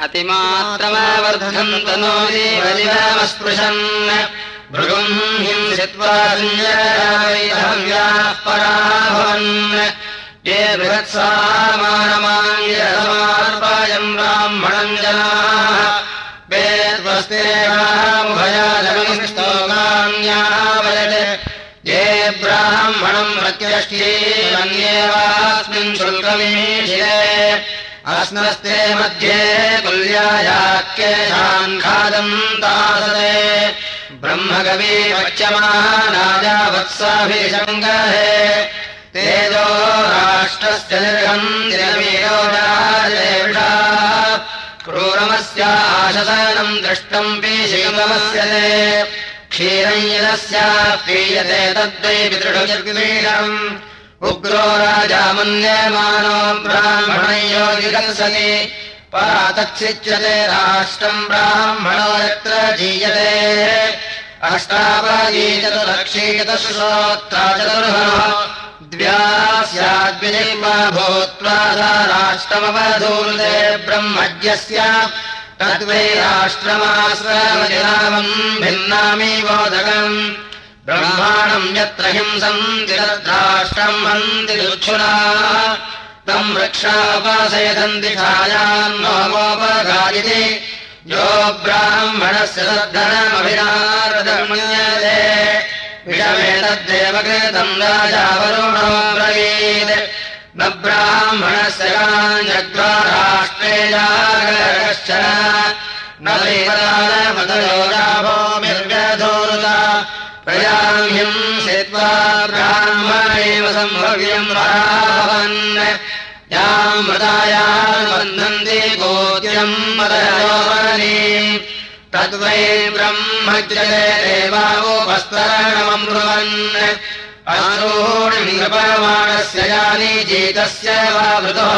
अतिमात्रमावर्धन्तनो देवदिवमस्पृशन् भृगुम् हिंसित्वा पराभवन्। ये ब्राह्मणम् जनाः। वेद्वस्तेवामुभयाजमिष्टोकान्यावयत् ये ब्राह्मणम् प्रत्यष्ट्येवन्येवास्मिन् शुल्कमीशे अस्मस्ते मध्ये कुल्यायाक्येषान् खादम् तासते। ब्रह्मकवी वच्यमानाया वत्साभिशङ्कहे तेजो राष्ट्रस्य निर्गन्तिरवीरोजा क्रूरमस्याशसनम् दृष्टम् पीशिगमस्य क्षीरम् यदस्या पितृषम् उग्रो राजा मन्यमानो परा तत्सिच्यते राष्ट्रम् ब्राह्मणो यत्र जीयते। अष्टापदी चतुर्लक्षी चतुश्रोत्रा चतुर्ह भूत्वा सा राष्ट्रमवधूर्ते ब्रह्मज्ञस्य। तद्वै राष्ट्रमाश्रमजिनामम् भिन्नामी बोधकम् ब्रह्माणम् यत्र हिंसन्ति तद्राष्ट्रम् हन्ति दुच्छुना। तम् वृक्षापासयदन्ति छायान्नोमोपगायिति। यो ब्राह्मणस्य सद्धनमभिनारदमन्यते। विषमेतद्देव कृतम् राजावरुणो ब्रवीत्। न ब्राह्मणस्य काञ्जग्वा राष्ट्रे जागरश्च न देवदानमदयो राभोमिर्व्यधोरुता प्रजाम्यम् सेत्वा ब्राह्मणेव सम्भव्यम् राभवन् याम् मृतायाम् बन्धन्ति गोद्यम् मदयोमनी तद्वै ब्रह्मजले देवावोपस्तरणमब्रुवन् अश्रूणिपमाणस्य यानि जीतस्य वा मृतः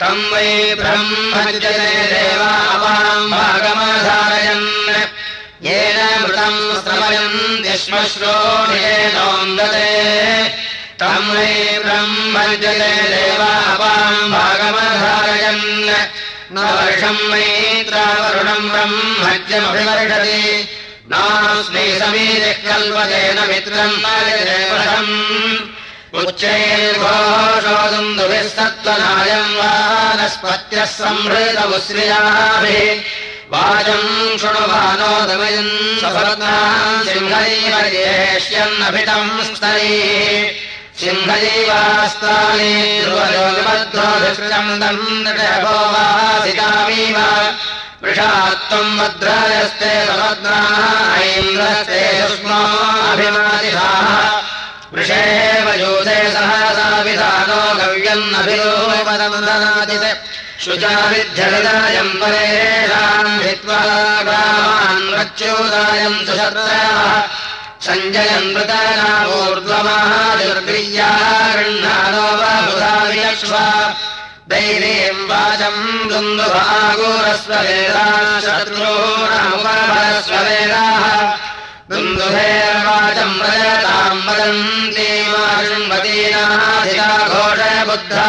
तम् वै ब्रह्मजले देवावाम् भागमधारयन्। येन वै देवावाम् भागमधारयन् न वर्षम् मैत्रावरुणम् ब्रह्मज्यमभिवर्षति नास्मै समीरिः कल्पतेन मित्रम् वर्षम् उच्चैर्घोषोदुन्दुभिः सत्त्वनायम् वानस्पत्यः संहृतमुश्रियाभिः स्तैः सिंहजीवास्तानि ध्रुवयोनिमध्वोवासितामीव वृषात्वम् भद्रायस्ते समद्रायन्द्रस्ते सुष्माभिमादिशाः वृषेव यूते सहसा विधानो गव्यन्नभिरोपदमदनादिते शुचाविध्यविदायम् परेषाम् भित्वा ग्रामान् रच्योदायम् सुशत्रयः। सञ्जयन् मृतनामूर्ध्वमहादुर्ग्रिया गृह्णानो बहुधा वियक्ष्वा दैवीम् वाचम् दुन्दुभागोरस्ववेदाः शत्रूणामुपरस्ववेदाः दुन्दुभेर्वाचम् रजताम् वदन्ती माशृण्वतीनाधिका घोषबुद्धा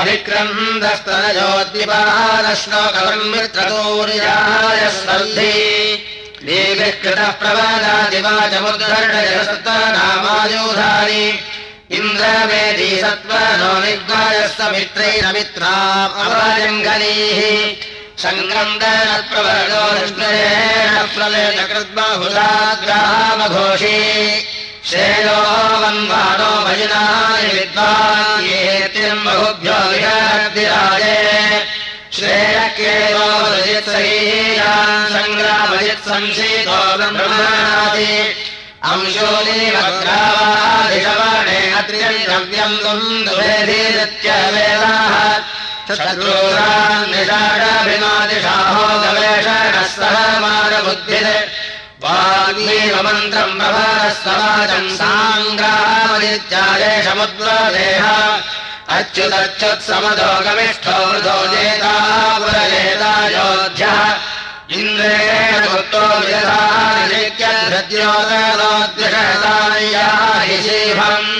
अभिक्रन्दस्तनजोद्विपालश्लोकवन्मित्रतोर्याय स्पर्धी देभिः कृतः प्रवदादिवाचमुद्धरणजसत्तनामायोधानि इन्द्रवेदी सत्त्वनो निग्गायस्य मित्रैर मित्राम् अवाजङ्गलीः सङ्क्रन्दनप्रवरो विष्णुरेण प्रलयकृद्बाहुलाग्रामघोषी श्रेयो वन्वानो भजनानि विद्वान् ये तिर्बहुभ्यो विहारद्विराजे श्रेयकेवोजित्सहीयान् सङ्ग्रामजित् संशीतो शत्रूरान् निषाडाभिमादिशाहो गवेषणः सह मानबुद्धिः जेता पुरजेतायोध्यः इन्द्रेण भक्तो विदधानिक्यद्रद्योतलोद्विषतायाहिशीभम्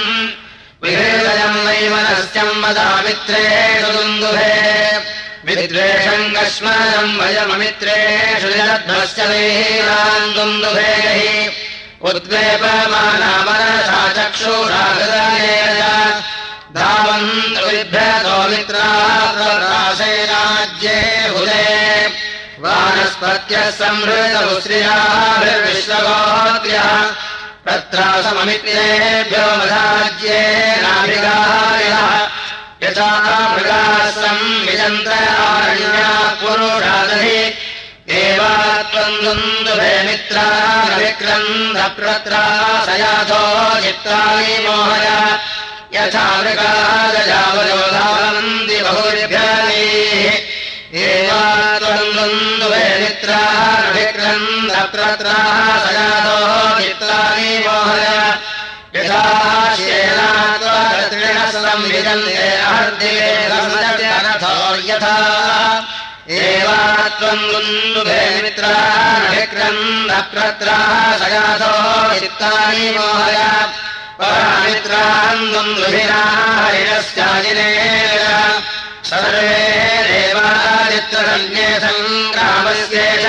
विहृदयम् वैमनस्यम् वदामित्रेषु दुन्दुभे मित्रेषम् कस्मरम् वयममित्रेषु जलध्वस्य देहीनाम् दुन्दुभेः उद्वेपमानामनसा चक्षुराहृदयेन धावन्तु बिभ्रतो मित्रासेनाज्ये हुले वानस्पत्यः संहृतौ श्रियाभिर्विश्वगोत्र्यः तत्रासममित्रेभ्यो मधाज्येनाभिगायः यथा मृगासम् एवा त्वम् दुन्दुभे मित्रा विक्रन्दप्रत्राशयाथो चित्राणि मोहय। यथा मृगादजावयोधावन्ति बहुभ्यानीः एवा त्वम् दुन्दुभे मित्राः विक्रन्दप्रत्राः सयाथो यथा एवा सयाथो चित्तानि मोहय परामित्रान् दुन्दुभिराहरिणश्चाजिने सर्वे देवादित्रसन्ये सङ्ग्रामस्येष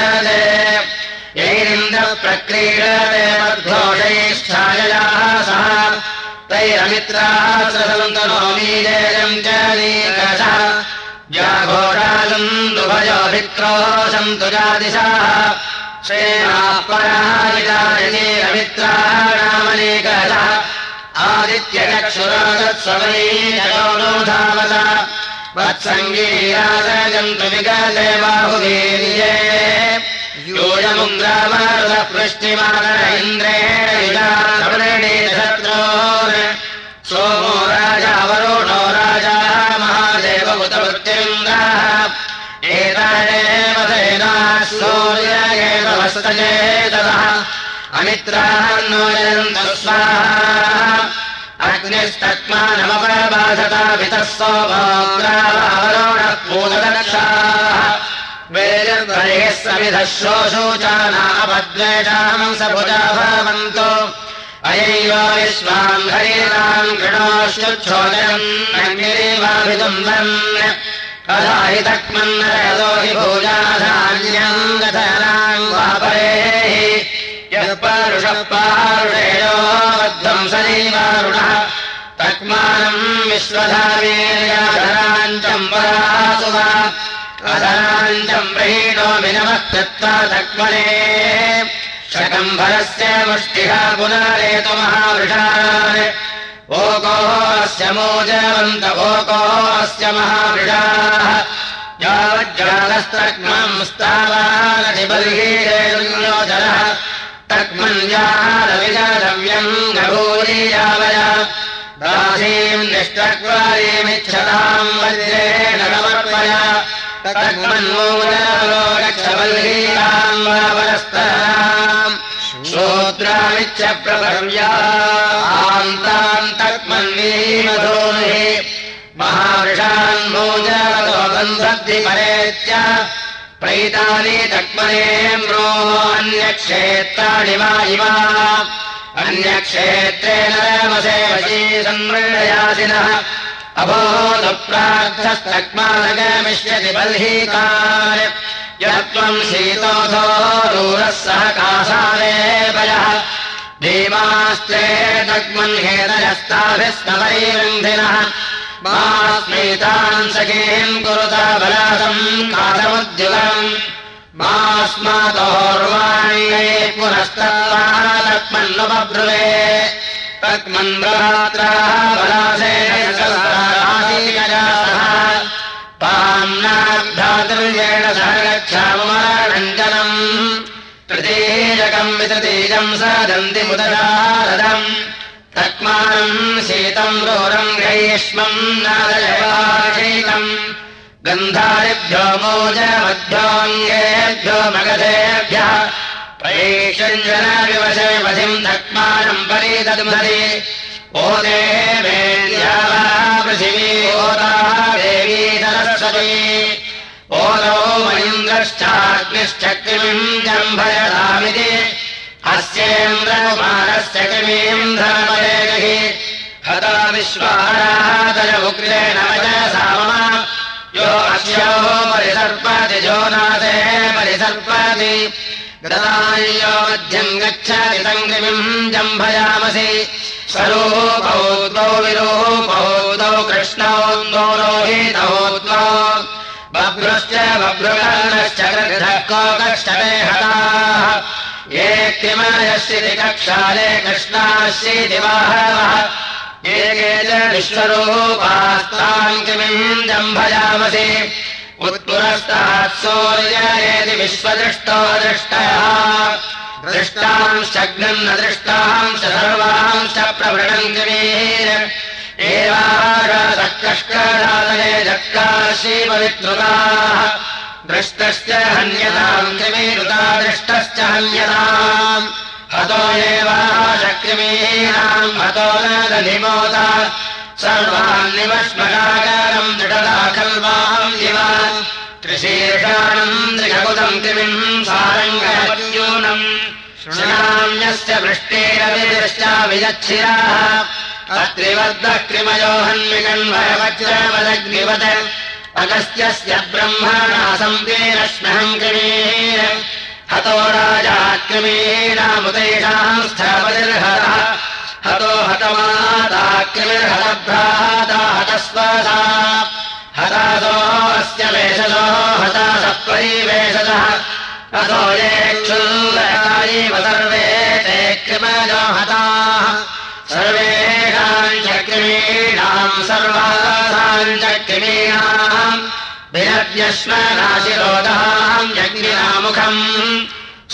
यैरिन्द्रप्रक्रीडते मध्वोषैश्चाययाः सह तैरमित्राः सन्तनोमीजेयम् च नीकषः। व्याघोषालुन्दुभयोभिक्रोशम् तुजादिशाः श्रेणापराजितारमित्राणामनेकषः आदित्यचक्षुरागत्स्वमैनोधावत वत्सङ्गीराजन्तु विगले बाहुवीर्ये यूयमुन्द्रामरुदपृष्टिमान इन्द्रेण सोमो राजा वरुणो राजा महादेव उतवृत्तिन्द्रः एतादेव सेनाः सूर्येव वस्तचेतसः अमित्रान्नोयन्तु स्वाहा। अग्निस्तत्मानमपरबाधताभितः सोमोग्रावरुणः पूलदक्षाः समिधः शोशोचानापद्वेषाम् स भुजा भवन्तो अयैव विश्वाम् कृणोश्चोदयम् अग्निरेवाभिदुम्बन्। कदा हि बद्धम् सदैवारुणः तक्मानम् विश्वधावीर्याधराञ्चम् परासु प्रहीणोमि नमः शकम्भरस्य मुष्टिः पुनरेतु महावृषान्। ओकोऽस्य मोजवन्त ओकोऽस्य महावृषाः। यावज्जालस्तक्मम् स्तावानधिबर्हीरेणोदरः तक्मञ्जालविजातव्यम् गभूरीयावय दासीम् निष्टक्वारीमिच्छताम् वज्रेण समर्पय तन्मन्मोगक्षवल्लीयाम् वावरस्तराम् श्रोत्रामिच्छ प्रपर्यान्ताम् तक्मन्वीमधोनिः महावृषान् मोजवतो बन्धद्धि परेत्य। प्रैतानि तक्मनेम्रो अन्यक्षेत्राणि वा इमा अन्यक्षेत्रेण वशी संमृळयासिनः अभोदुप्रार्थस्तक्मानगमिष्यति बल्हीकान् यत्त्वम् शीतोऽधो दूरः सह कासादेवयः भीमास्त्रे तग्मन्हेतयस्ताभिस्तवैरन्धिनः मास्मेतान् सखीम् कुरुता बलासम् कासमुद्युगम् मास्मातोर्वाण्ये पुनस्तत्त्वा बलासेन पाम्नाभ्यातुर्येण सह गच्छामरञ्जनम् तृतीयकम् वितृतीयम् सदन्ति मुदरारदम् तक्मानम् शीतम् रोरम् ग्रैष्मम् नादयवाशीतम् गन्धारिभ्यो मोजमध्योऽङ्गेभ्यो मगधेभ्यः वैषञ्जनविवशविपथिम् धक्मानम् परीदधि ओदे पृथिवी ओदा देवी सरस्वती। ओदो मयीन्द्रश्चाग्निश्चक्रिमिम् जम्भयदामिति अस्येन्द्रकुमारस्य किमीम् धनपदेहि हता विश्वारादयमुग्रेण साममा यो अश्यो परिसर्पति जो नाथे परिसर्पति गदायो मध्यम् गच्छति तङ्गिमिम् जम्भयामसि। स्वरूपौ द्वौ विरूपौ द्वौ कृष्णौ द्वौ बभ्रुश्च कोकष्टमे हताः। ये किमयश्चिति कक्षाले कृष्णाश्चिति वाहवः ये च विश्वरूपास्ताम् किमिम् जम्भयामसि सूर्येति विश्वदृष्टो दृष्टः। दृष्टांश्चग्नम् न सर्वांश्च प्रवृणम् किमीर एवाकष्करादने दक्षाशीपवितृताः दृष्टश्च हन्यताम् किमीरुता दृष्टश्च हन्यताम्। हतो एवाशक्रिमीणाम् हतो न दधिमोता किमिम् सारङ्गन्यूनम् श्रणाम्यस्य वृष्टेरविदश्चाविदच्छिराः। अत्रिवद्वः कृमयोहन्विकन्वयवज्रवदग्निवद अगस्त्यस्य ब्रह्मणा सम्पेरश्महम् क्रिमीर हतो राजा स्थपतिर्हरः हतो हतमाता क्रिमिर्हतभ्राता हतस्वसा हतासो अस्य वेषसो। हता सत्त्वैवेषसः अथो येक्षुन्दरायैव सर्वे ते कृमजो हताः। सर्वेषाम् च क्रिमीणाम् सर्वासाम् च क्रिमीणाम् विनव्यश्वनाशिरोधाम् यज्ञिनामुखम्।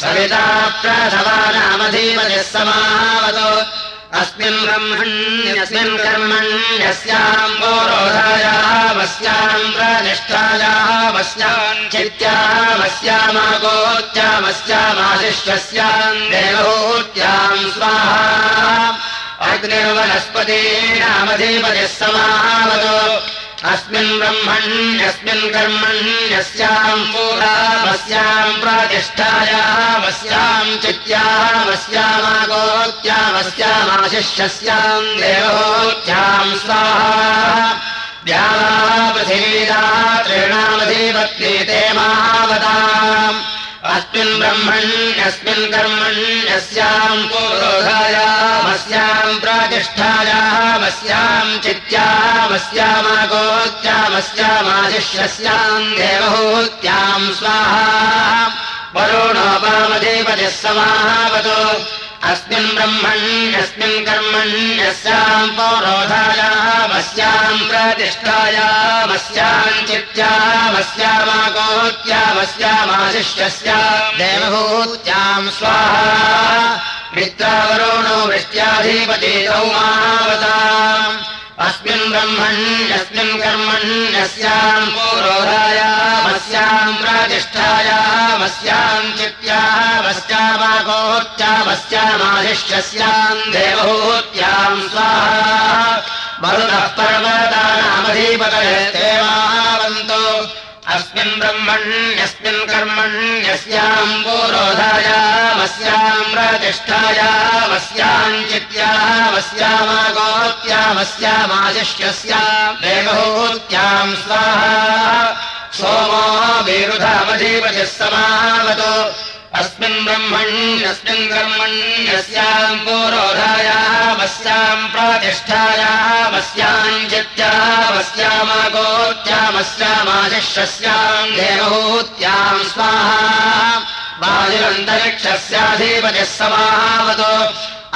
सविता प्रसवानामधीपतिः समावतो अस्मिन् ब्रह्मण्यस्मिन् कर्मण्यस्याम् पोरोधायामस्याम् प्रतिष्ठायामस्याम् चित्यामस्यामागोत्यामस्यामाशिष्यस्याम् देवहूत्याम् स्वाहा। अग्निर्वनस्पतीनामधिपतिः समावतो अस्मिन् ब्रह्मण्यस्मिन् कर्मण्यस्याम् पूरामस्याम् प्रतिष्ठायामस्याम् चित्यामस्यामागोत्यामस्यामाशिष्यस्याम् देवोत्याम् स्वाहा। द्यावा पृथिवीदात्रीणामधिपत्नीते मावताम् अस्मिन् ब्रह्मण्यस्मिन् कर्मण्यस्याम् पुरोधायामस्याम् प्रतिष्ठायामस्याम् चित्यामस्यामागोत्यामस्यामाशिष्यस्याम् देवहूत्याम् स्वाहा। वरुणोपामधिपतिः समावतो अस्मिन् ब्रह्मण्यस्मिन् कर्मण्यस्याम् पौरोधायामस्याम् प्रतिष्ठायामस्याम् चित्यामस्यामागोत्यामस्यामाशिष्यस्याम् देवभूत्याम् स्वाहा मित्रावरुणो वृष्ट्याधिपतितौ मावताम् अस्मिन् ब्रह्मण्यस्मिन् कर्मण्यस्याम् पुरोधायामस्याम् प्रतिष्ठायामस्याम् चित्यामस्यामागोत्यामस्यामाशिष्यस्याम् देवहूत्याम् स्वाहा। मरुतः देवावन्तो अस्मिन् ब्रह्मण्यस्मिन् कर्मण्यस्याम् पुरोधायामस्याम् प्रतिष्ठायामस्याम् चित्यामस्यामागोत्यामस्यामाशिष्यस्याम् देवहूत्याम् स्वाहा। सोमो विरुधामधिपतिः समावतो अस्मिन् ब्रह्मण्यस्मिन् कर्मण्यस्याम् पुरोधायामस्याम् प्रतिष्ठायामस्याम् चित्यामस्यामागोत्यामस्यामाशिष्यस्याम् देवहूत्याम् स्वाहा। वायुरन्तरिक्षस्याधिपतिः समावतो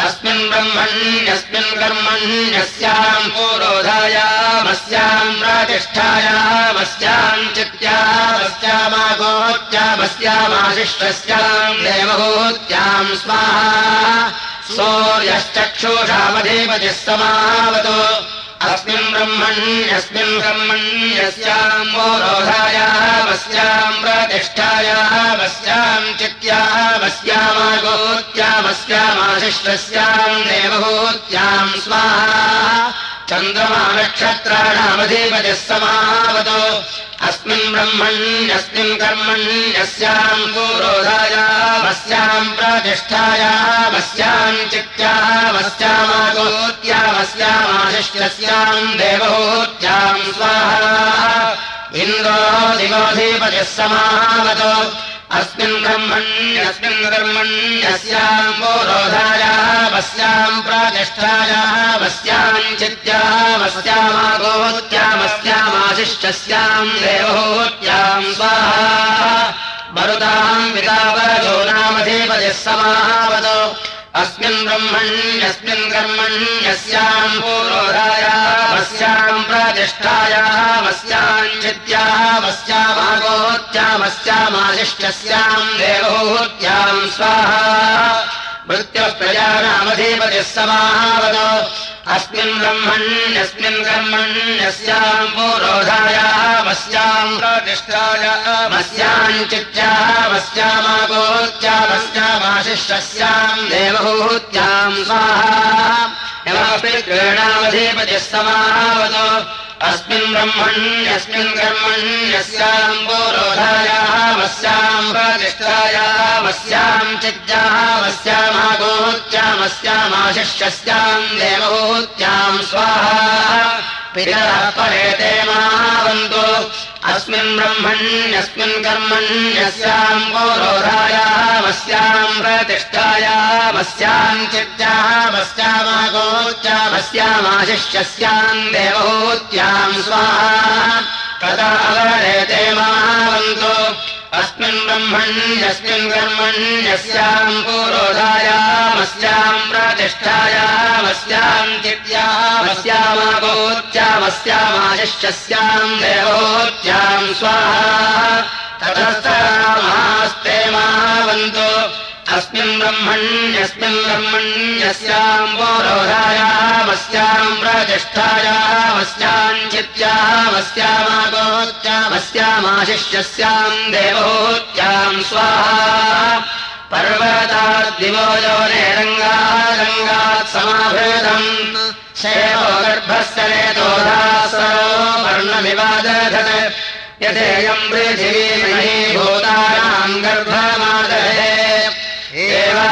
अस्मिन् ब्रह्मण्यस्मिन् कर्मण्यस्याम् पुरोधायामस्याम् प्रतिष्ठायामस्याम् चित्यामस्यामागोत्यामस्यामाशिष्टस्याम् देवहूत्याम् स्वाहा सूर्यश्चक्षुषामधिपतिः समावतो अस्मिन् ब्रह्मण्यस्मिन् ब्रह्मण्यस्याम् पुरोधायामस्याम् प्रतिष्ठायामस्याम् चित्यामस्यामा देवहूत्यामस्यामाशिष्टस्याम् देवहूत्याम् स्वाहा। चन्द्रमानक्षत्राणामधिपतिः समावतो अस्मिन् ब्रह्मण्यस्मिन् कर्मण्यस्याम् पुरोधायामस्याम् प्रतिष्ठायामस्याम् चित्यामस्यामागोत्यामस्यामाशिष्टस्याम् देवहूत्याम् स्वाहा। इन्द्रो दिवोऽधिपतिः समावतो अस्मिन् ब्रह्मण्यस्मिन् कर्मण्यस्याम् पुरोधायामस्याम् प्रतिष्ठायामस्याम् चित्यामस्यामागोत्यामस्यामाशिष्टस्याम् देवहूत्याम् स्वाहा। मरुताम् पितावरजो नामधिपतिः समावतो अस्मिन् ब्रह्मण्यस्मिन् कर्मण्यस्याम् पूर्वोधायामस्याम् प्रतिष्ठायामस्याम् चित्यामस्यामागोत्यामस्यामाशिष्टस्याम् देवहूत्याम् स्वाहा। मृत्युः प्रजानामधिपतिः समावतो अस्मिन् ब्रह्मण्यस्मिन् कर्मण्यस्याम् पुरोधायामस्याम् प्रतिष्ठायामस्याम् चित्यामस्यामागोत्यामस्यामाशिष्टस्याम् देवहूत्याम् स्वाहा। यमपितॄणामधिपतिः समावतो अस्मिन् ब्रह्मण्यस्मिन् कर्मण्यस्याम् पुरोधायामस्याम् प्रतिष्ठायामस्याम् चित्यामस्यामागोत्यामस्यामाशिष्टस्याम् देवहूत्याम् स्वाहा। पितरः परेते महावन्तु अस्मिन् ब्रह्मण्यस्मिन् कर्मण्यस्याम् पुरोधायामस्याम् प्रतिष्ठायामस्याम् चित्यामस्यामागोत्यामस्यामाशिष्यस्याम् देवहूत्याम् स्वाहा। अवरेते महावन्तु अस्मिन् ब्रह्मण्यस्मिन् कर्मण्यस्याम् पुरोधायामस्याम् प्रतिष्ठायामस्याम् चित्यामस्यामागोत्यामस्यामाशिष्यस्याम् देवोत्याम् स्वाहा। ततस्तमास्ते महावन्तु अस्मिन् ब्रह्मण्यस्मिन् ब्रह्मण्यस्याम् पुरोधायामस्याम् प्रतिष्ठायामस्याम् चित्यामस्यामागोत्यामस्यामाशिष्यस्याम् देवोत्याम् स्वाहा पर्वताद्दिवो यो नेरङ्गारङ्गात् समाभृतम् शैवो गर्भस्य नेतोधासरो वर्णमिवादधत् यथेयम् पृथिवीमही भूतानाम् गर्भमादहे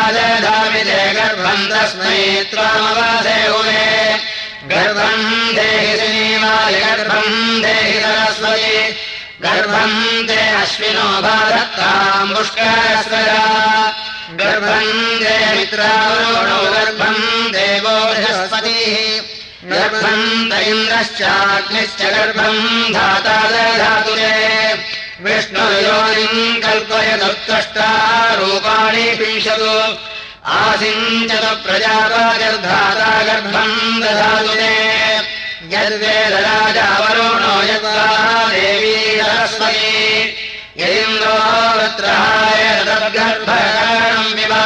एवादधामिते गर्भम् तस्मै उमे गर्भम् देहि श्रीमाय गर्भम् देहि सरस्वती। गर्भम् ते अश्विनो पुष्करस्वरा गर्भम् दे मित्रावरुणो गर्भम् देवो बृहस्पतिः। गर्भम् धाता दधातुरे विष्णुयोनिम् कल्पयदुत्कष्टा रूपाणि पिंशतु आसिञ्चत प्रजापागर्धाता गर्भम् दधातुरे यद्वेदराजावरुणो यद्वा देवी सरस्वती। वत्राय तद्गर्भकारणम् विवा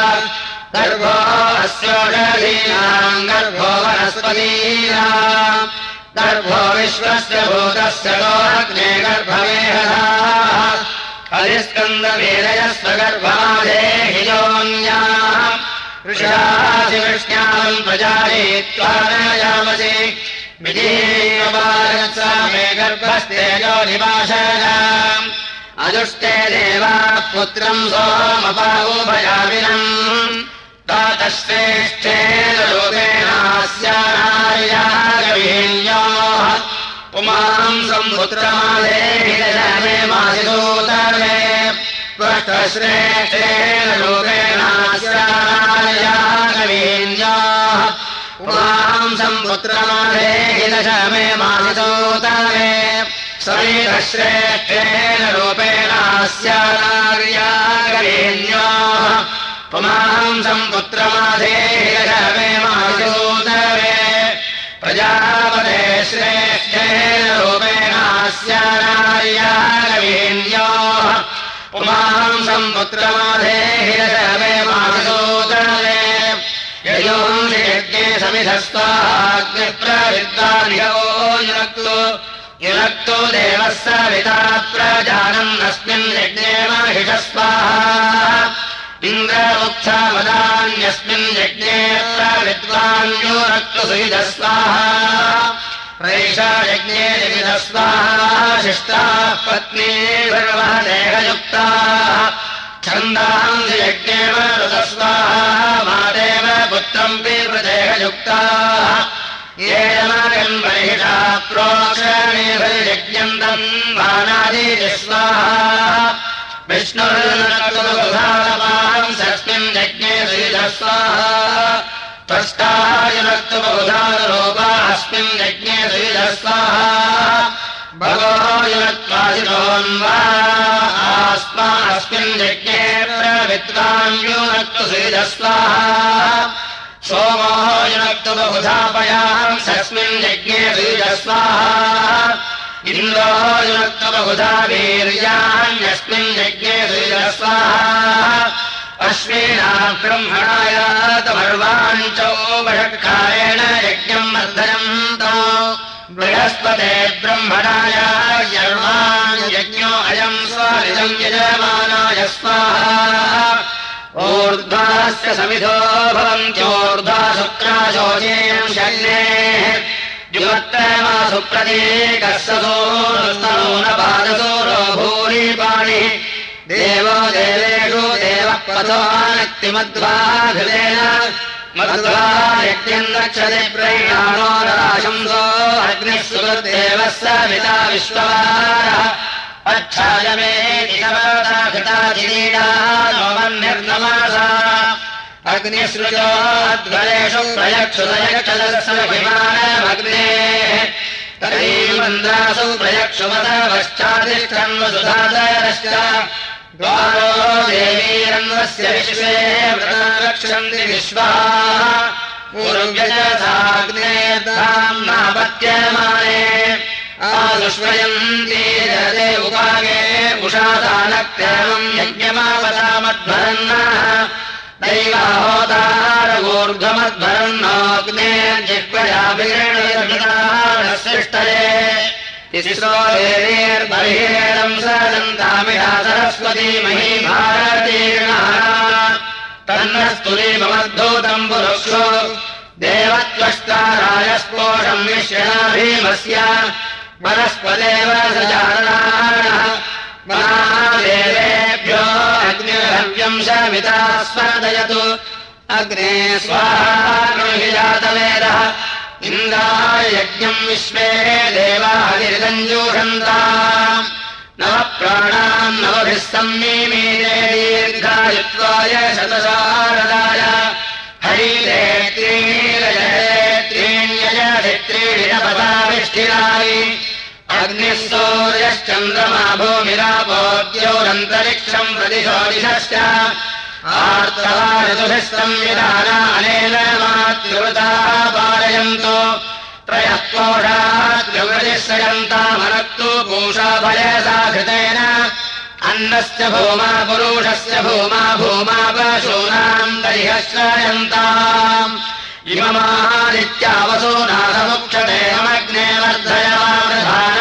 गर्भो अस्योषधीनाम् गर्भो वनस्पतीनाम् गर्भो विश्वस्य भूतस्य गोग्ने योन्याः ऋषाधिविष्ण्याम् प्रजायित्वा मे गर्भस्तेजो निवासयाम् अजुष्टे देवाः पुत्रम् सोमपावोभयाविनम् पुमाम् सम्पुत्रमादेहि मासिदूतमे त्वष्टश्रेष्ठेन रूपेणास्यानार्यागवीन्योः पुमाम् सम्पुत्रमादेहि दश मे मासिदूतमे समेतश्रेष्ठेन रूपेणास्यानार्यागवीन्योः पुमाम् सम्पुत्रमाधेयमे मायोदवे प्रजापते श्रेष्ठेन रूपेणास्यानार्यागवीन्योः पुमाम् सम्पुत्रमाधेयमे मायोदवे ययोञ्जयज्ञे समिधस्त्वाग्निप्रविद्वानि युनक्तो। युनक्तो देवः सविता प्रजानम् अस्मिन् यज्ञे महिषस्वाहा इन्द्र वदान्यस्मिन् यज्ञे विद्वान्यो रक्तुसुविधस्वाहा प्रैषा यज्ञे विविधस्वाहा शिष्टाः पत्नी सर्वः देहयुक्ताः छन्दांसि यज्ञेव ऋतस्वाहा मादेव पुत्रम् पितृदेहयुक्ताः येन महिषा प्रोक्षणेभिर्यज्ञन्तम् वानादिस्वाहा विष्णुर्नक्तुबुधारमांसस्मिन् यज्ञे श्रीधस्वाहा त्वष्टायुनक्तुबुधारोपा अस्मिन् यज्ञे श्रीधस्वाहा भगो युनक्त्वासिनोन्वा आस्मा अस्मिन् यज्ञे प्रविद्वान् योनक्तु श्रीधस्वाहा सोमो युनक्तुबुधापयाम् सस्मिन् यज्ञे श्रीधस्वाहा युनक्तबहुधा वीर्यान्यस्मिन् यज्ञे श्रीरस्वाहा। अश्विना ब्रह्मणाय वषट्कारेण यज्ञम् वर्धयन्तो बृहस्पते ब्रह्मणाय यज्ञो अयम् स्वारिदम् यजमानाय स्वाहा। ऊर्ध्वास्य समिधो भवन्त्योर्ध्वा शुक्राशोचेयम् शग्नेः युवत्तमासु प्रतीकस्सोस्तनो न पादसोरो भूरिपाणिः देवो देवेषु देवः पथोक्तिमध्वाघृतेन मध्वा यज्ञम् रक्षते प्रैणानो नराशंसो अग्निः सुहृदेवः स विता विश्ववारः अच्छायमे घृता किरीडा नोमन्निर्नमासा अग्निसृजोध्वरेषु प्रयक्षुदयक्षदर्शनभिमानमग्नेः तरीमन्द्रासु प्रयक्षुमदवश्चादिष्ठन्वसुधादरश्च द्वारो देवीरन्वस्य विश्वे रक्षन्ति विश्वाः आदुष्वयन्ति जले उपागे उषादानक्त्यमम् यज्ञमावतामध्वरन्नः दैवाहोदारगोर्ध्वमद्भरन्नोऽग्ने जिह्वयाभिषष्टये तिस्रो देवेर्बर्हिरेणम् सदन्तामिषा सरस्वती मही भारतीर्णः तन्नस्तुलीममद्धूतम् पुरुक्षो देवत्वष्टारायस्पोषम् मिश्रणभीमस्य वनस्पदेव सजानः महादेवेभ्यो स्पर्धयतु अग्ने स्वाहाहि जातवेदः इन्द्राय यज्ञम् विश्वे देवादिर्गञ्जूषन्ता नव प्राणान् सम्मीमीरे दीर्घायुत्वाय शतशारदाय हरिरे त्रीणीरजरे त्रीण्यजरि त्रीणि पदाविष्ठिरायि अग्निः सूर्यश्चन्द्रमा भूमिरापोद्योरन्तरिक्षम् प्रतिशोदिशश्च आर्तवाऋतुभिः संविधानानेन मातृवृताः पालयन्तो त्रयः कोषाद्यवृतिश्रयन्तामनक्तु पूषाभयसा घृतेन अन्नस्य भूमा पुरुषस्य भूमा भूमा पशूनाम् तर्ह्यश्रयन्ताम् इममादित्यावसूनाथमुक्षतेमग्ने वर्धयमानः इममिन्दसंवीर्येणास्मिन्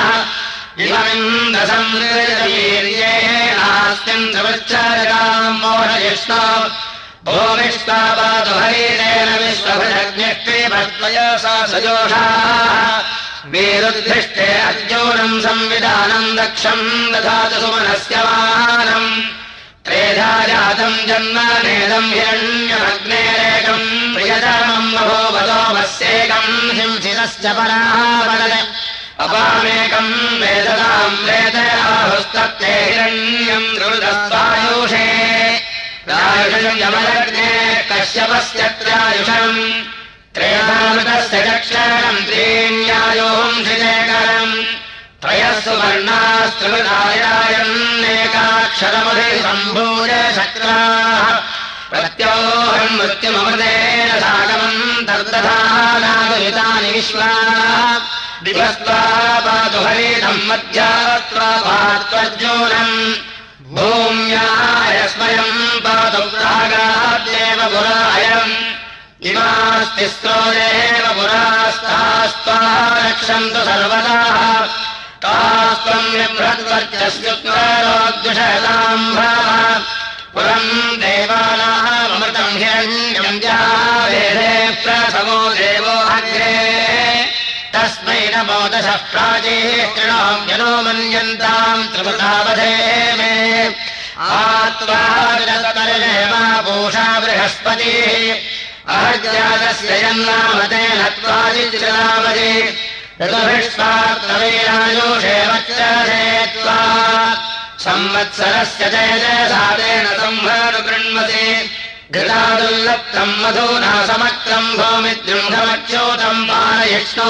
भूमिष्टापातु हरिणेन विश्वभजज्ञष्टे सा सजोषाः वीरुद्धिष्टे अर्जूनम् संविधानम् दक्षम् दधातु सुमनस्य मानम् त्रेधा जातम् जन्मनेदम् हिरण्यमग्नेरेकम् प्रियतमम् बभोवतोमस्येकम् हिंसितश्च परावद अपामेकम् वेदताम् वेदयाहुस्तत्ते हिरण्यम् दृढस्वायुषे रायुषम् यमलग्ने कश्यपस्य त्रायुषम् त्रेधामृतस्य चक्षणम् त्रीण्यायोंशिलेकरम् त्रयः सुवर्णास्त्रिवृदायायन्नेकाक्षरमधिसम्भूय शक्राः। प्रत्योहम् मृत्युममृतेन सागमम् तर्दधानागवितानि विश्वा दिवस्त्वा पातु हरितम् मध्यात्वा पात्वर्जूनम् भूम्याय स्वयम् पातु प्रागाद्येव पुरायम् इमास्तिस्रोदेव पुरास्तास्त्वा रक्षन्तु सर्वदा तास्त्वम् भाव पुरम् देवानामृत वेदे प्रथमो देवो अग्रे नमो दशः प्राचीष्टृणाम्यनो मन्यन्ताम् त्रिपुतावधे मे। आत्वापूषा बृहस्पतिः। अहज्यातस्य यन्नामते नत्वादिचरामदे ऋतुभिष्टात्तवेरायोषेवच्चेत्वा संवत्सरस्य जय जय सातेन संहृण्मते घृतादुल्लप्तम् मधूना समक्रम् भौमिद्रुङ्घमच्योतम् पानयिष्णो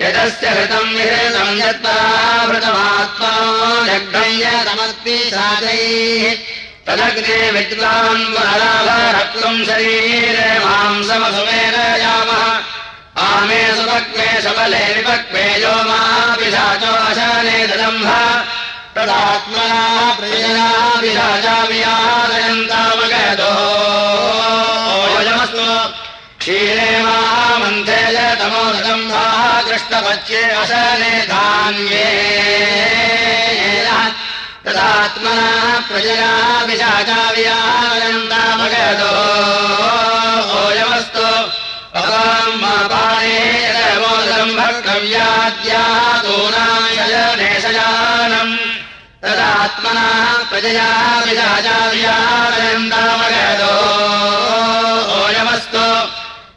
यदस्य हृतम् विहृतम् यत्पराभृतमात्मा जग्धयतमत्पिशाचैः तदग्ने विद्वान् पुनराभरक्तम् शरीरे मांसमसुमेन यामः। आमे सुपक्वे सबले विपक्वे यो मापिशाचो अशाने ददम्भ। प्रजना विराजामियादयन्तामगतो ओयमस्तु क्षीरे मामन्थे च तमो ददम्भाः कृष्णपच्ये अशने धान्ये तदात्मना प्रजया विशाचावियादयन्तामगतो ओयमस्तु भक्तव्याद्यातूनाशनेशयानम् तदात्मना प्रजया विराजाव्यादयन्तामगतो ओयमस्तु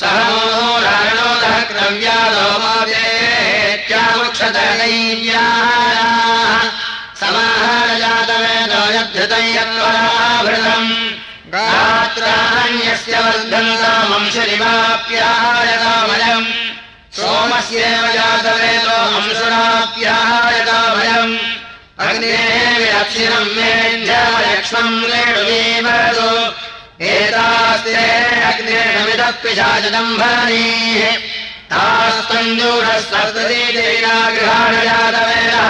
सह मोरायणोदः क्रव्यादो मादेत्यामुक्षतदैव्याः समाहारजातवेदो यद्धृतम् यत्वराभृतम् गात्राण्यस्य वर्धन्तामंशरिवाप्यायतामयम् सोमस्येव जातवेदो अंशुराप्यायतामयम् मेऽध्यमलक्ष्मम् रेणुवीवरसो एतास्ते अग्नेणमिदः पिशाचदम्भरणीः तास्तञ्जूढस्तप्रतीतेनागृहाण जातवेदः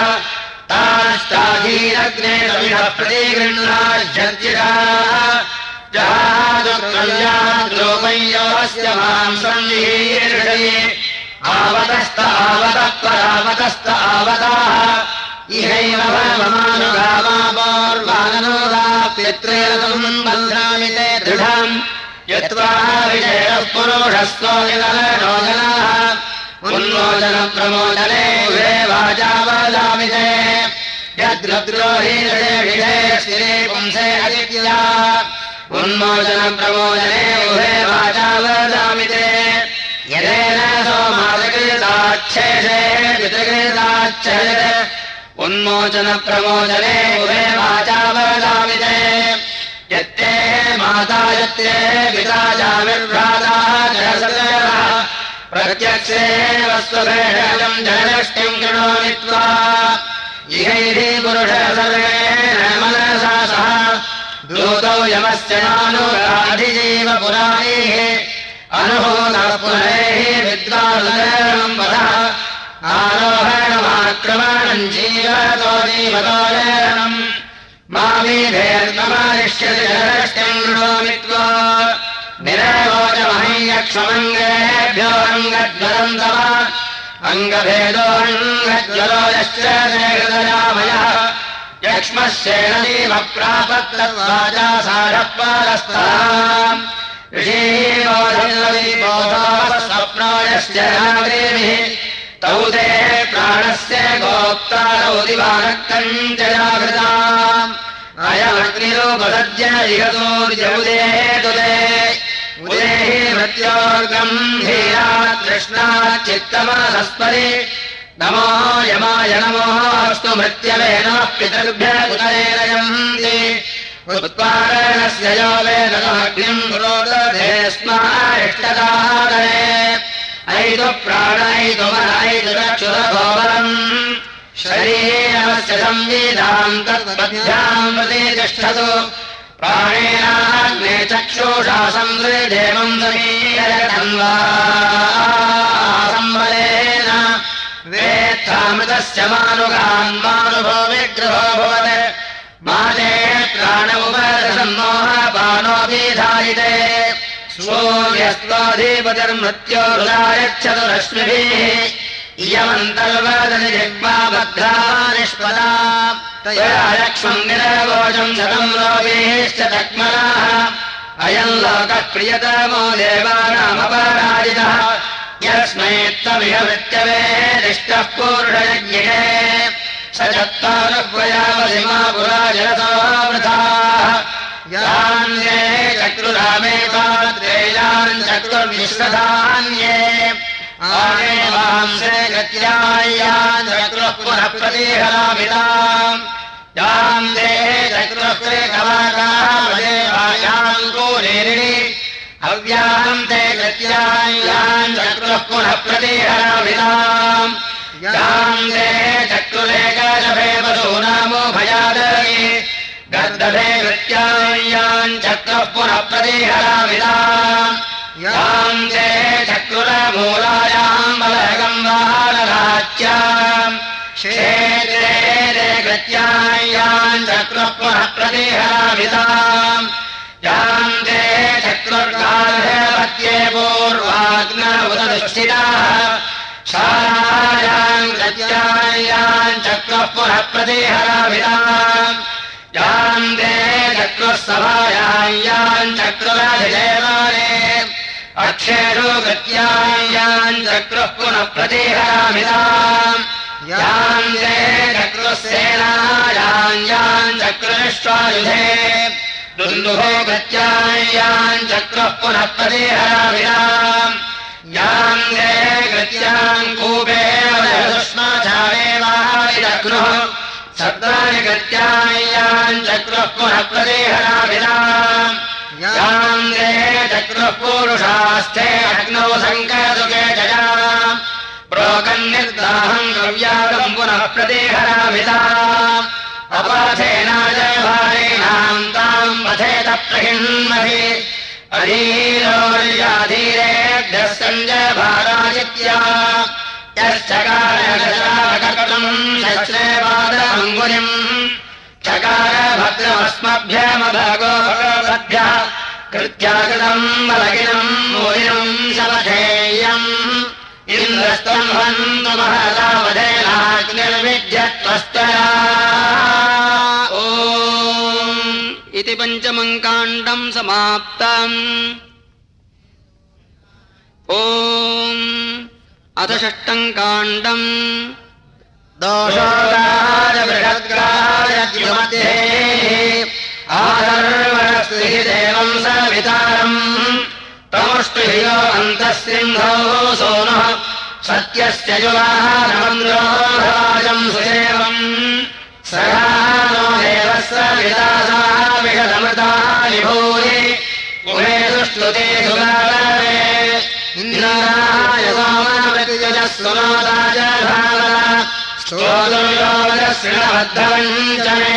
ताष्टाधीरग्नेणमिदः प्रतिगृह्णाज्यर्जिताः जहादुकल्याद्रोपय्योऽस्य माम् सन्निहीर्षये आवतस्त आवतः परावतस्त आवताः बन्धामि ते दृढम्। जनाः उन्मोचनप्रमोचने उभे वाचावदामि ते। यद्रुद्रोही विषये स्थिरे पुंसे अदित्या। उन्मोचनप्रमोचने उभे वाचावदामि ते। यदेन सोमादकृताच्छेषे पितृकृताच्छेष उन्मोचनप्रमोचने उभे ते यत्ते माता यत्ते पिता जनष्टिम् कृणोमि त्वा इहैः पुरुष सह। दूतौ यमस्य नानुराधिजीव पुराणैः। अनुभूतः पुनैः विद्वादम् वधः। आरोहणमाक्रमणम् जीवतो जीवतोरणम् मामीभेर्ममानिष्यति जनष्टिम् कृणोमि त्वा निरवोचमहय्यक्ष्मङ्गे अङ्गभेदेभ्यो अङ्गज्वरम् तव अङ्गभेदोऽङ्गज्वरो यश्च हृदयामयः यक्ष्मश्चेणीव प्रापत्तवाजा सारपालस्ता स्वप्नो यश्च ते प्राणस्य गोप्तारौ दिवानक्तम् च जागृता अयमग्निरोपसज्य इहतोर्यौदे तुदे। मृत्योर्गम् धीरा कृष्णाच्चित्तमसस्परि नमो यमाय पितृभ्य उदयेनयन्ति उत्पादनस्य यो वेदमग्निम् रोदधे स्मा इष्टदादये मनैतु चक्षुरगोबरम्। शरीरस्य तद्मध्याम् प्रति तिष्ठतु। प्राणेनाग्ने चक्षुषा संवृदेवम् समीरन्वासंवलेन वेत्थामृतस्य मानुगान् मानुभो विग्रहो भवत्। माते प्राण सूर्यस्त्वाधिपतिर्मृत्योरुदायच्छतु रश्मिभिः इयमन्तर्वदनि जिह्वाबद्धा निष्पदा तया शतम् लोभेश्च तक्मलाः अयम् लोकः प्रियतमो देवानामपराजितः यस्मै त्वमिह मृत्यवे दिष्टः पूर्णयज्ञे स जलसोऽवृथाः यान्ये आने वांसे गत्यायान् चक्रुः पुनः प्रतिहरामिताम् याम् दे चक्रुः कवाकामदेवायाम् कोरेरिणि। हव्याम् ते गत्यायान् चक्रुः पुनः प्रतिहरामिताम् याम् दे चक्रुरेकशभे वसूनामो भयादये गर्दभे वृत्यायाम् चक्रः पुनः प्रतिहरामिताम् याम् दे चक्रुरमूलायाम् बलगम् वाहनराज्याम् क्षेत्रे दे गत्यायाम् चक्रः पुनः पूर्वाग्न उददुष्ठिताः शालायाम् गत्यायाम् चक्रः पुनः प्रतिहरामिताम् याम् दे चक्रः चक्रुराधिदेवाने अक्षेषु गत्यायाम् चक्रः पुनः चक्रुः सेनायाम् याम् चक्रनिष्ठायुधे। दुन्दुभो गत्यायाम् चक्रः पुनः प्रतिहरामिताम् याम् दे गत्याम् कूपे सुष्माचारेवारिदग्नुः शब्दानि गत्याय्याम् चक्रुः पुनः प्रदेहराभिधाम् याम् देहे चक्रुः पूरुषास्थे अग्नौ सङ्कसुके जयाम्। प्रोकन्निर्दाहम् द्रव्यागम् पुनः प्रदेहराभिधाम् अपाधेनाजभारेणाम् ताम् वधेत प्रहिन्महि अधीरोर्याधीरेभ्यः सञ्जभारादित्या यश्चकारकटम् शश्रेवादमङ्गुलिम् चकार बलगिनम् मूलिनम् शमधेयम् इन्द्रस्तम्भन्तु महदावधेनाग्निर्विद्यत्वस्तया ओ इति पञ्चमम् काण्डम् समाप्तम्। ॐ अथ षष्टम् काण्डम् दोषोगायबृहद्गायद्युमध्ये आदर्वणस्ति देवम् सवितारम् तमुष्टिभियो अन्तः सिन्धौ सोनः सत्यस्य सुदेवम् सगानो देवः उमे दुष्टुते सुगारे इन्द्राय सोममृत्युजः सुनोदाय स्तोदुर्योगश्रिणबद्धवञ्चने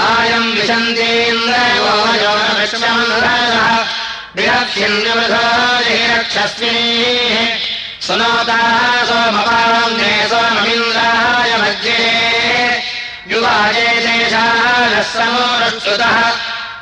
आयम् विशन्तीन्द्रयो सुनोताः ने सोममिन्द्राय मध्ये युवाजे देशानः समोरश्रुतः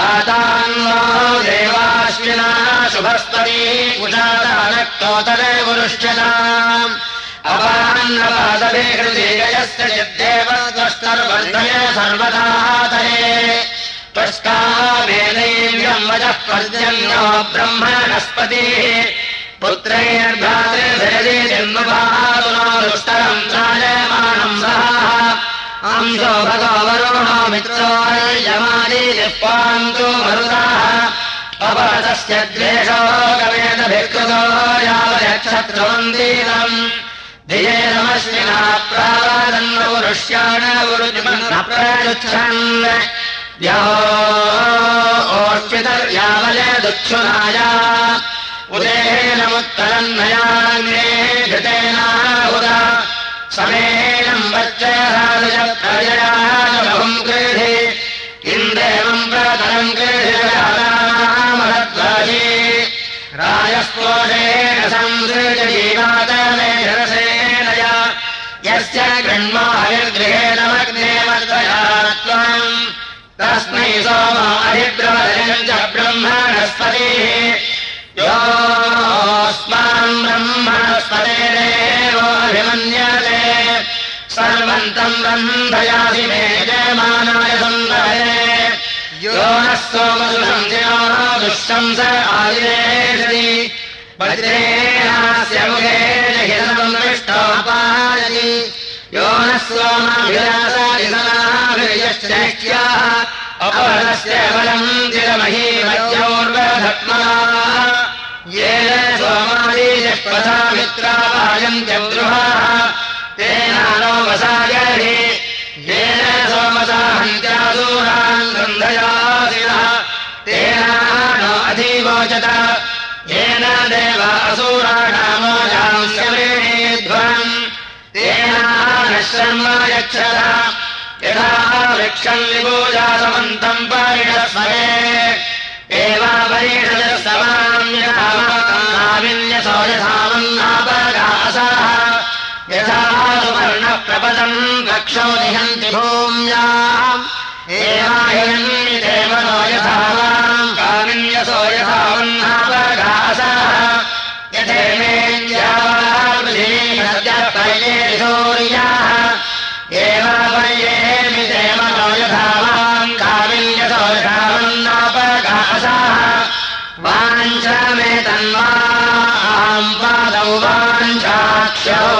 पातान्नो देवाश्विना शुभस्पती कुशादानक्तोतरे गुरुष्यताम् अपान्नपादभिहृदयस्य यद्देव त्वष्टर्वर्धय सर्वदातये त्वष्टामेनैव्यम् वजः पर्जन्यो ब्रह्मणस्पतिः। पुत्रैर्भ्रातृभिरजे जन्मपादुष्टरम् त्रायमाणम् सः अंशो भगवरुणो मित्रो यमादिपान्तु मरुताः अपरतस्य द्वेषो गवेदभिकृतो यावक्षत्रमन्दिरम् धिये नमश्विना प्रावादन्नवरुष्याण प्रयुच्छन्। ओष्टितर्यावलयदुच्छुनाया उदेहेनमुत्तरन्नयान्ये घृतेनाहुदा समेनम् प्रतरम् गृहमहद्वाजे राजस्पोषेण संसृजजीवातमेरसेन यस्य गृह्माभिर्गृहेण मग्ने मर्दया त्वम्। तस्मै सोमाभिब्रमदयम् च ब्रह्मणस्पतिः। योऽस्मान् ब्रह्मणस्पतेरेवोऽभिमन्यते यन्तम् बन्धयासि मे जयमानाय सन्दरे यो नः सोमदुःशंस आदिवेषति वज्रेणास्य मुखेषिष्टोपायति यो नः सोमाभिलासादिसनाभिर्यश्चेष्ट्याः अपरस्य बलम् तिरमहीमयोर्वधत्मना येन सोमादीजष्पथा मित्रावायन्त्यद्रुहाः वसायहि येन सोमसाहन्त्यासूरान् गन्धयासिनः तेनानो अधिवोचत येन देव असूराणामोजांस्यमेध्वम् तेनानः शर्म यच्छत यथा वृक्षम् विभूजासमन्तम् परिणस्मरे एवापरीषदस्तवान्यसो यथामन्नापगासः यथा रक्षो निहन्ति भूम्याम्। एवाहिन्निदेवनो यथावाम्। कामिन्यसो यथावन्नापगासः यथेमेन्द्यावार्पये सूर्याः एवापर्येमि देवनो यथावाम्। कामिन्यसो यथावन्नापगासः वाञ्छ मे तन्वाम् पादौ वाञ्छाक्षौ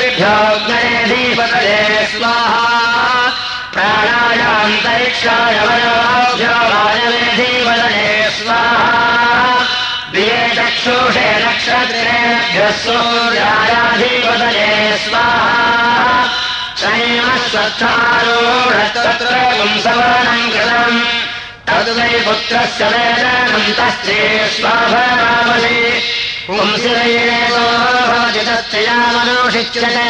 वयोभ्यो वायवेधीपतये स्वाहा पुंसवर्णम् कृतम् तद्वै पुत्रस्य वेदनम् तस्ते स्वाभरामसि पुंसिरयेभवति तस्य मनुषिच्यते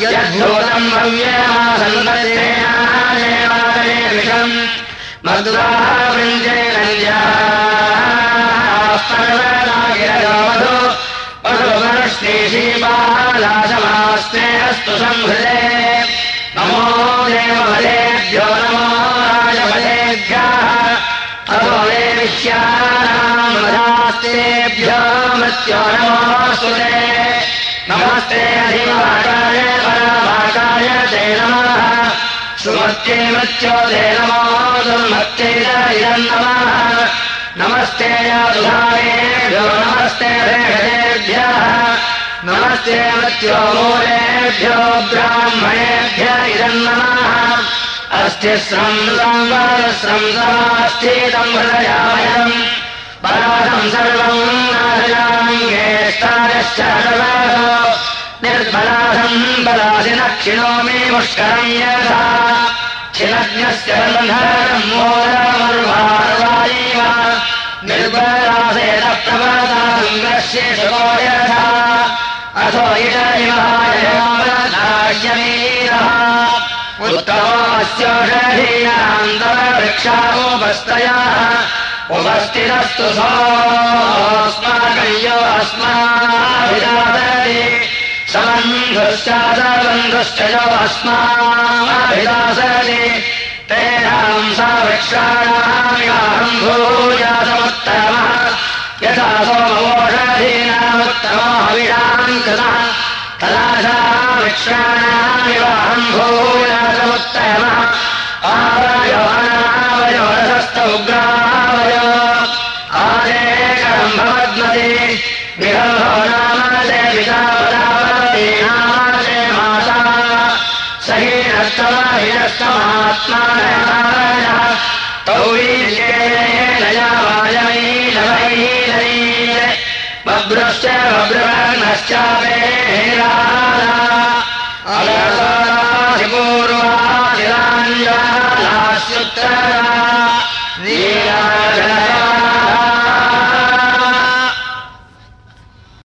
यद्धूतम् भव्यमासन्ददेवालये विषम् मधुराः वृञ्जयनन्द्यापर्वदागिरमधु मधुमनुष्णीशीबालाशमास्ते अस्तु संहृदे नमो देवबलेभ्यो नमो राजबले वैश्यानामधास्तेभ्यो मृत्यो नमोऽस्तुते नमस्ते अधिवाकाय पराभाकाय ते नमः। सुमत्ये मृत्यो ते नमो इदम् नमः। नमस्ते यादुधानेभ्यो नमस्ते भेषजेभ्यः नमस्ते मृत्यो मूलेभ्यो ब्राह्मणेभ्य इदम् नमः। अस्थिस्रम् संवरस्रम् समास्थितम् हृदयामयम् परासम् सर्वम् नाशयामि ज्येष्ठादश्च निर्बलासम् बलासिनः क्षिणोमि पुष्करम् यथा। क्षिणज्ञस्य बन्धरम् मोदमर्वार्वायैव निर्बलासेन प्रवदाङ्गस्येषु यथा अथो इषयमायमानाश्यमीरः उत्तमस्योषधीनाम् उपस्थितस्तु सोऽस्माकय्यो अस्माभिदासति सबन्धुश्चादबन्धुश्च यो अस्माभिदासति तेषाम् सा वृक्षाणामिवाहम् भूयासमुत्तमः। यथा सोमवोषधीनामुत्तमो हविषाम् कृतः तदा वृक्षाणामिवाहम् भूयासमुत्तमः। आवयो अनावयोरसस्त विहल्भो नाम ते पिता नाम ते माता सहीनस्तमहिनस्तमात्मानः तौ वीर्येणया वायमीलवैलैः बभ्रश्च बभ्रवर्णश्चापे हेराः